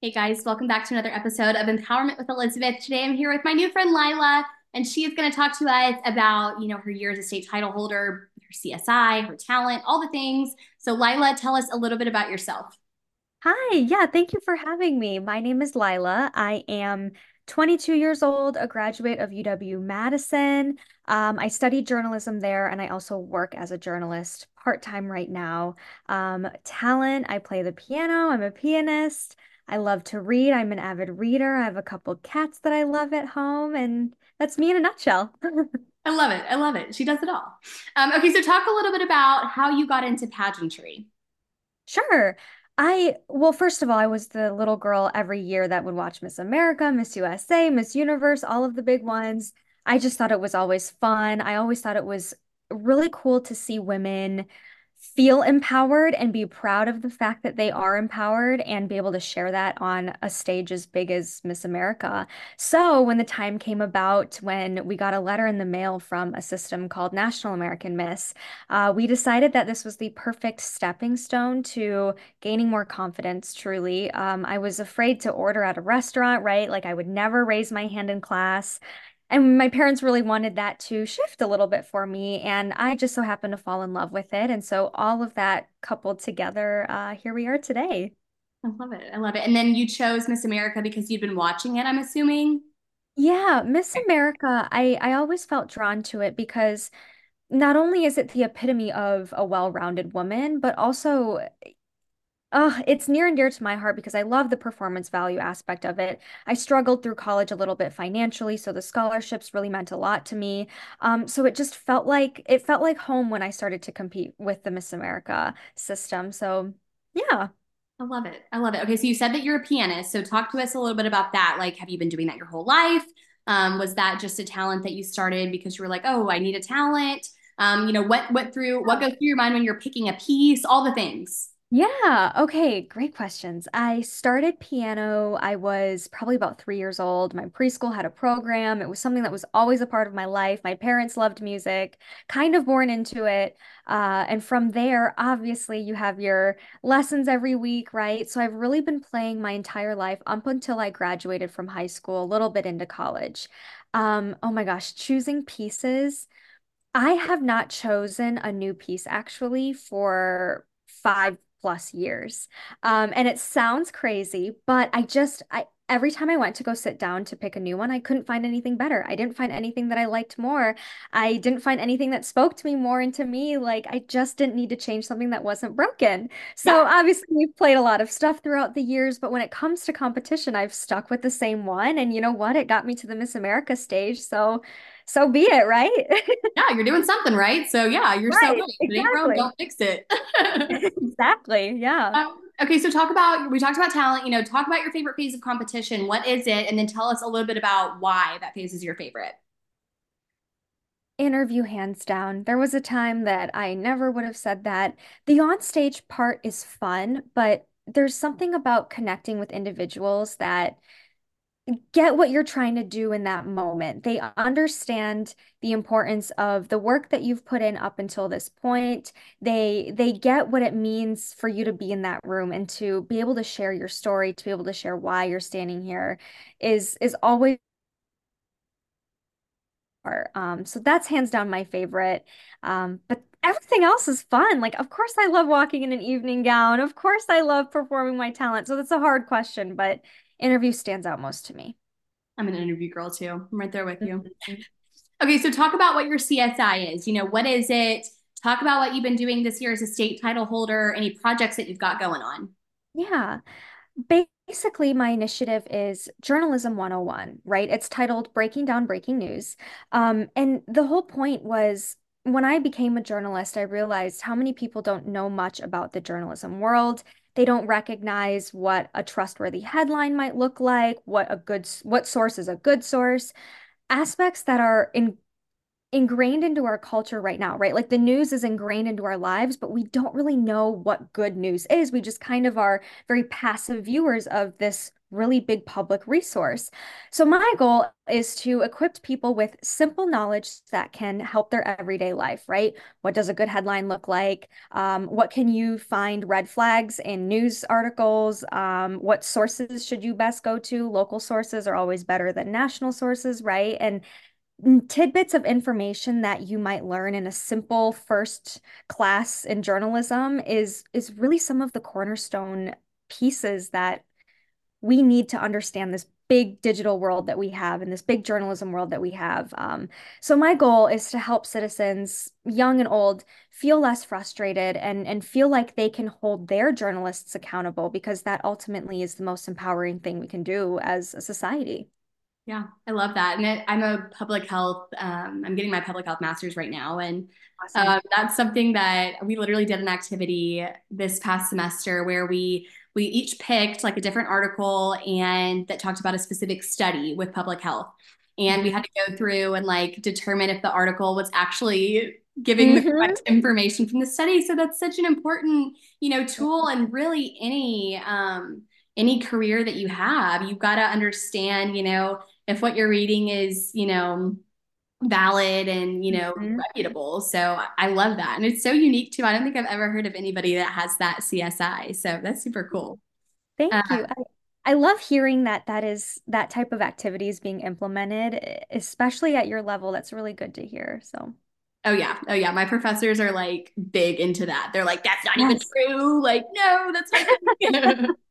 Hey guys, welcome back to another episode of Empowerment with Elizabeth. Today I'm here with my new friend Lila, and she is going to talk to us about, you know, her year as a state title holder, her CSI, her talent, all the things. So Lila, tell us a little bit about yourself. Hi, yeah, thank you for having me. My name is Lila. I am 22 years old, a graduate of UW-Madison. Um, I studied journalism there, and I also work as a journalist part-time right now. Um, talent, I play the piano. I'm a pianist. I love to read. I'm an avid reader. I have a couple cats that I love at home, and that's me in a nutshell. I love it. I love it. She does it all. Um, okay, so talk a little bit about how you got into pageantry. Sure. I, well, first of all, I was the little girl every year that would watch Miss America, Miss USA, Miss Universe, all of the big ones. I just thought it was always fun. I always thought it was really cool to see women feel empowered and be proud of the fact that they are empowered and be able to share that on a stage as big as Miss America. So, when the time came about, when we got a letter in the mail from a system called National American Miss, uh, we decided that this was the perfect stepping stone to gaining more confidence, truly. Um, I was afraid to order at a restaurant, right? Like, I would never raise my hand in class. And my parents really wanted that to shift a little bit for me. And I just so happened to fall in love with it. And so all of that coupled together, uh, here we are today. I love it. I love it. And then you chose Miss America because you'd been watching it, I'm assuming. Yeah, Miss America, I, I always felt drawn to it because not only is it the epitome of a well-rounded woman, but also Uh, it's near and dear to my heart because I love the performance value aspect of it. I struggled through college a little bit financially, so the scholarships really meant a lot to me. Um, so it just felt like it felt like home when I started to compete with the Miss America system. So yeah. I love it. I love it. Okay, so you said that you're a pianist. So talk to us a little bit about that. Like, have you been doing that your whole life? Um, was that just a talent that you started because you were like, oh, I need a talent? Um, you know, what what through what goes through your mind when you're picking a piece? All the things. Yeah, okay, great questions. I started piano, I was probably about three years old. My preschool had a program. It was something that was always a part of my life. My parents loved music, kind of born into it. Uh, and from there, obviously, you have your lessons every week, right? So I've really been playing my entire life up until I graduated from high school, a little bit into college. Um, oh my gosh, choosing pieces. I have not chosen a new piece actually for five plus years. Um, and it sounds crazy, but I just, I, every time I went to go sit down to pick a new one, I couldn't find anything better. I didn't find anything that I liked more. I didn't find anything that spoke to me more and to me. Like I just didn't need to change something that wasn't broken. So Yeah. obviously we've played a lot of stuff throughout the years, but when it comes to competition, I've stuck with the same one. And you know what? It got me to the Miss America stage. So so be it, right? Yeah, you're doing something right. So yeah, you're so Right, right. Ain't broke, exactly. don't fix it. Exactly. Yeah. Um, okay, so talk about we talked about talent. You know, talk about your favorite phase of competition. What is it? And then tell us a little bit about why that phase is your favorite. Interview hands down. There was a time that I never would have said that. The onstage part is fun, but there's something about connecting with individuals that get what you're trying to do in that moment. They understand the importance of the work that you've put in up until this point. They they get what it means for you to be in that room and to be able to share your story, to be able to share why you're standing here is is always. Um, so that's hands down my favorite. Um, but everything else is fun. Like, of course, I love walking in an evening gown. Of course, I love performing my talent. So that's a hard question, but interview stands out most to me. I'm an interview girl too. I'm right there with you. Mhm. Okay, so talk about what your CSI is. You know, what is it? Talk about what you've been doing this year as a state title holder, any projects that you've got going on. Yeah. Basically, my initiative is Journalism 101, right? It's titled Breaking Down Breaking News. Um, and the whole point was when I became a journalist, I realized how many people don't know much about the journalism world. They don't recognize what a trustworthy headline might look like, what a good what source is a good source, aspects that are in ingrained into our culture right now, right? Like the news is ingrained into our lives, but we don't really know what good news is. We just kind of are very passive viewers of this really big public resource. So my goal is to equip people with simple knowledge that can help their everyday life, right? What does a good headline look like? Um, what can you find red flags in news articles? Um, what sources should you best go to? Local sources are always better than national sources, right? And tidbits of information that you might learn in a simple first class in journalism is is really some of the cornerstone pieces that we need to understand this big digital world that we have and this big journalism world that we have. Um, so my goal is to help citizens, young and old, feel less frustrated and and feel like they can hold their journalists accountable because that ultimately is the most empowering thing we can do as a society. Yeah, I love that. And it, I'm a public health, um, I'm getting my public health master's right now. And awesome. um, that's something that we literally did an activity this past semester where we we each picked like a different article and that talked about a specific study with public health. And we had to go through and like determine if the article was actually giving mm-hmm. the correct information from the study. So that's such an important, you know, tool and really any um any career that you have, you've got to understand, you know, if what you're reading is, you know, valid and, you know, mm-hmm. reputable. So I love that. And it's so unique too. I don't think I've ever heard of anybody that has that CSI. So that's super cool. Thank uh, you. I, I love hearing that that is that type of activity is being implemented, especially at your level. That's really good to hear. So Oh yeah. Oh yeah. My professors are like big into that. They're like, that's not yes. even true. Like, no, that's not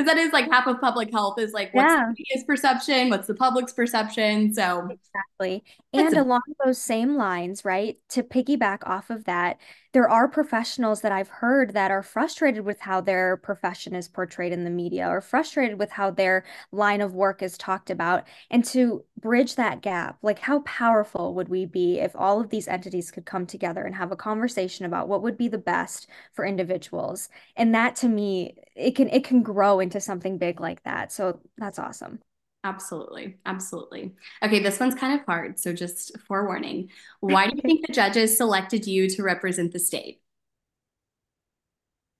because that is like half of public health is like what's yeah. the media's perception, what's the public's perception. So exactly. And a- along those same lines, right? To piggyback off of that, there are professionals that I've heard that are frustrated with how their profession is portrayed in the media or frustrated with how their line of work is talked about. And to bridge that gap, like how powerful would we be if all of these entities could come together and have a conversation about what would be the best for individuals? And that to me, it can it can grow into something big like that. So that's awesome. Absolutely. Absolutely. Okay, this one's kind of hard. So just forewarning. Why do you think the judges selected you to represent the state?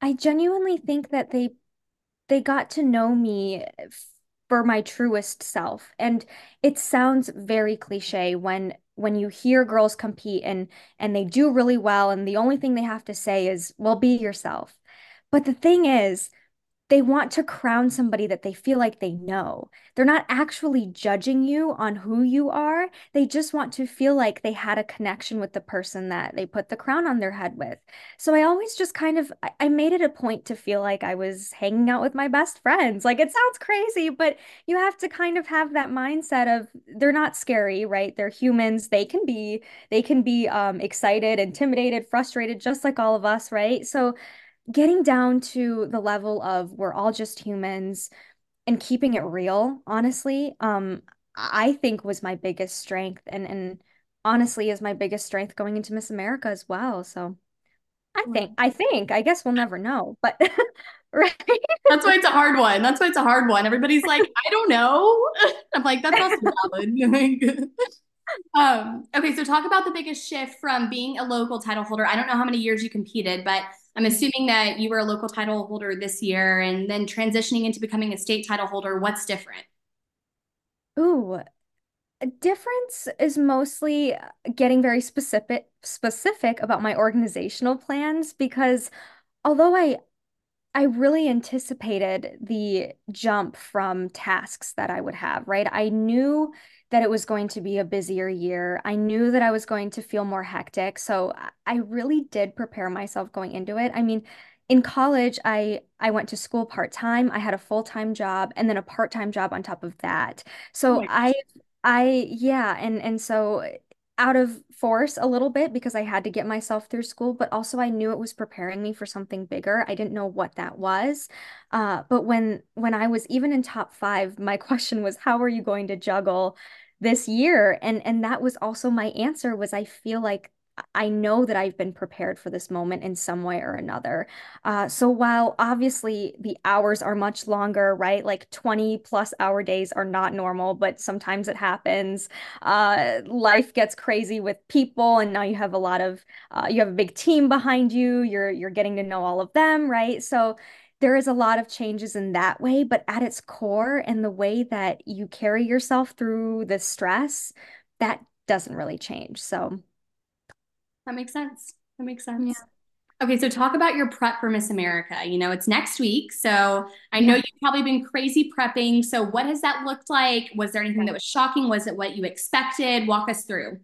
I genuinely think that they they got to know me for my truest self. And it sounds very cliche when when you hear girls compete and and they do really well and the only thing they have to say is, "Well, be yourself." But the thing is, they want to crown somebody that they feel like they know. They're not actually judging you on who you are. They just want to feel like they had a connection with the person that they put the crown on their head with. So I always just kind of I made it a point to feel like I was hanging out with my best friends. Like it sounds crazy, but you have to kind of have that mindset of they're not scary, right? They're humans. They can be they can be um excited, intimidated, frustrated just like all of us, right? So getting down to the level of we're all just humans and keeping it real, honestly, um, I think was my biggest strength and and honestly is my biggest strength going into Miss America as well. So I think I think I guess we'll never know, but right. That's why it's a hard one. That's why it's a hard one. Everybody's like, I don't know. I'm like, that's also valid. Um, okay, so talk about the biggest shift from being a local title holder. I don't know how many years you competed, but I'm assuming that you were a local title holder this year and then transitioning into becoming a state title holder. What's different? Ooh, a difference is mostly getting very specific specific about my organizational plans because although I I really anticipated the jump from tasks that I would have, right? I knew that it was going to be a busier year. I knew that I was going to feel more hectic. So I really did prepare myself going into it. I mean, in college, I I went to school part-time. I had a full-time job and then a part-time job on top of that. So oh I I yeah, and and so out of force a little bit because I had to get myself through school, but also I knew it was preparing me for something bigger. I didn't know what that was. Uh, but when when I was even in top five, my question was, how are you going to juggle this year and and that was also my answer was I feel like I know that I've been prepared for this moment in some way or another. Uh, so while obviously the hours are much longer, right? Like 20 plus hour days are not normal, but sometimes it happens. Uh, life gets crazy with people, and now you have a lot of uh, you have a big team behind you. You're you're getting to know all of them, right? So there is a lot of changes in that way, but at its core and the way that you carry yourself through the stress, that doesn't really change. So that makes sense. That makes sense. Yeah. Okay, so talk about your prep for Miss America. You know, it's next week. So I know you've probably been crazy prepping. So what has that looked like? Was there anything that was shocking? Was it what you expected? Walk us through.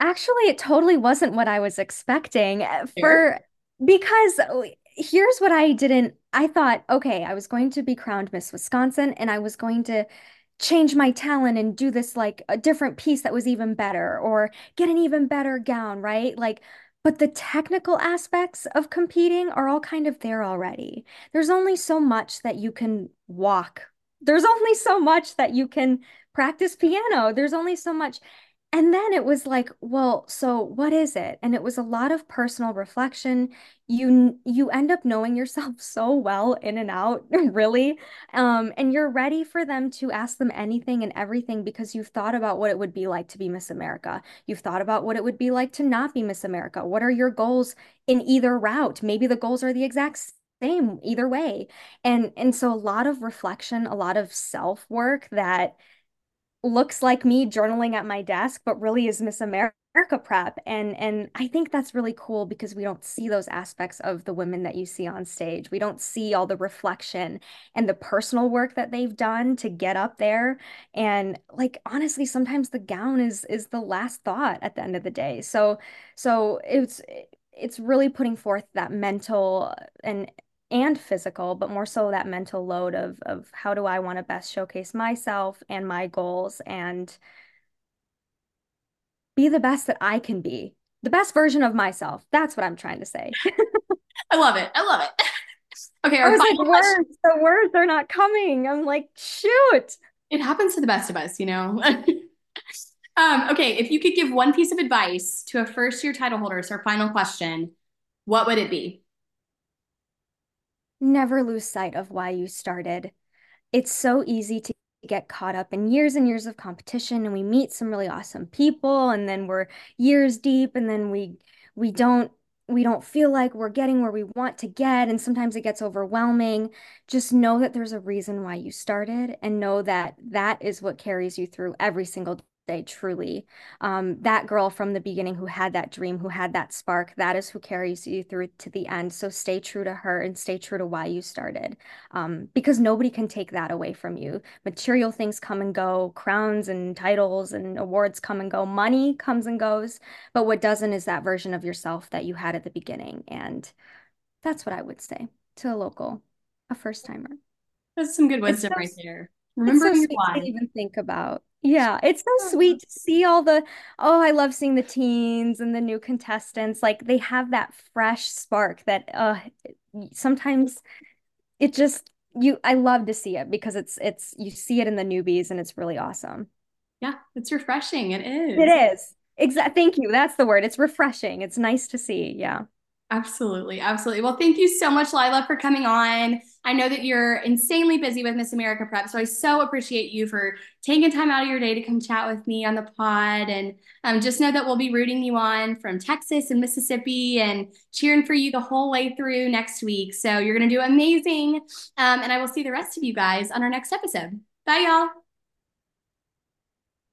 Actually, it totally wasn't what I was expecting uh, for because uh, here's what I didn't I thought, okay, I was going to be crowned Miss Wisconsin and I was going to change my talent and do this like a different piece that was even better or get an even better gown, right? Like but the technical aspects of competing are all kind of there already. There's only so much that you can walk. There's only so much that you can practice piano. There's only so much. And then it was like, well, so what is it? And it was a lot of personal reflection. You you end up knowing yourself so well in and out, really. Um, and you're ready for them to ask them anything and everything because you've thought about what it would be like to be Miss America. You've thought about what it would be like to not be Miss America. What are your goals in either route? Maybe the goals are the exact same either way. And and so a lot of reflection, a lot of self-work that looks like me journaling at my desk, but really is Miss America prep. And and I think that's really cool because we don't see those aspects of the women that you see on stage. We don't see all the reflection and the personal work that they've done to get up there. And like honestly, sometimes the gown is is the last thought at the end of the day. So so it's it's really putting forth that mental and and physical, but more so that mental load of of how do I want to best showcase myself and my goals and be the best that I can be. The best version of myself. That's what I'm trying to say. I love it. I love it. Okay, our like, words, the words are not coming. I'm like, shoot. It happens to the best of us, you know. um, okay, if you could give one piece of advice to a first year title holder, so our final question, what would it be? Never lose sight of why you started. It's so easy to get caught up in years and years of competition and we meet some really awesome people and then we're years deep and then we we don't we don't feel like we're getting where we want to get and sometimes it gets overwhelming just know that there's a reason why you started and know that that is what carries you through every single day truly um, that girl from the beginning who had that dream who had that spark that is who carries you through to the end. So stay true to her and stay true to why you started um, because nobody can take that away from you. Material things come and go crowns and titles and awards come and go money comes and goes. But what doesn't is that version of yourself that you had at the beginning. And that's what i would say to a local a first timer. That's some good wisdom so, right there. remember so why. even think about yeah, it's so sweet to see all the, oh, I love seeing the teens and the new contestants. Like they have that fresh spark that uh sometimes it just you I love to see it because it's it's you see it in the newbies and it's really awesome. Yeah, it's refreshing. It is. It is. Exactly. Thank you. That's the word. It's refreshing. It's nice to see. Yeah. Absolutely. Absolutely. Well, thank you so much, Lila, for coming on. I know that you're insanely busy with Miss America Prep, so I so appreciate you for taking time out of your day to come chat with me on the pod. And um, just know that we'll be rooting you on from Texas and Mississippi and cheering for you the whole way through next week. So you're going to do amazing. Um, and I will see the rest of you guys on our next episode. Bye, y'all.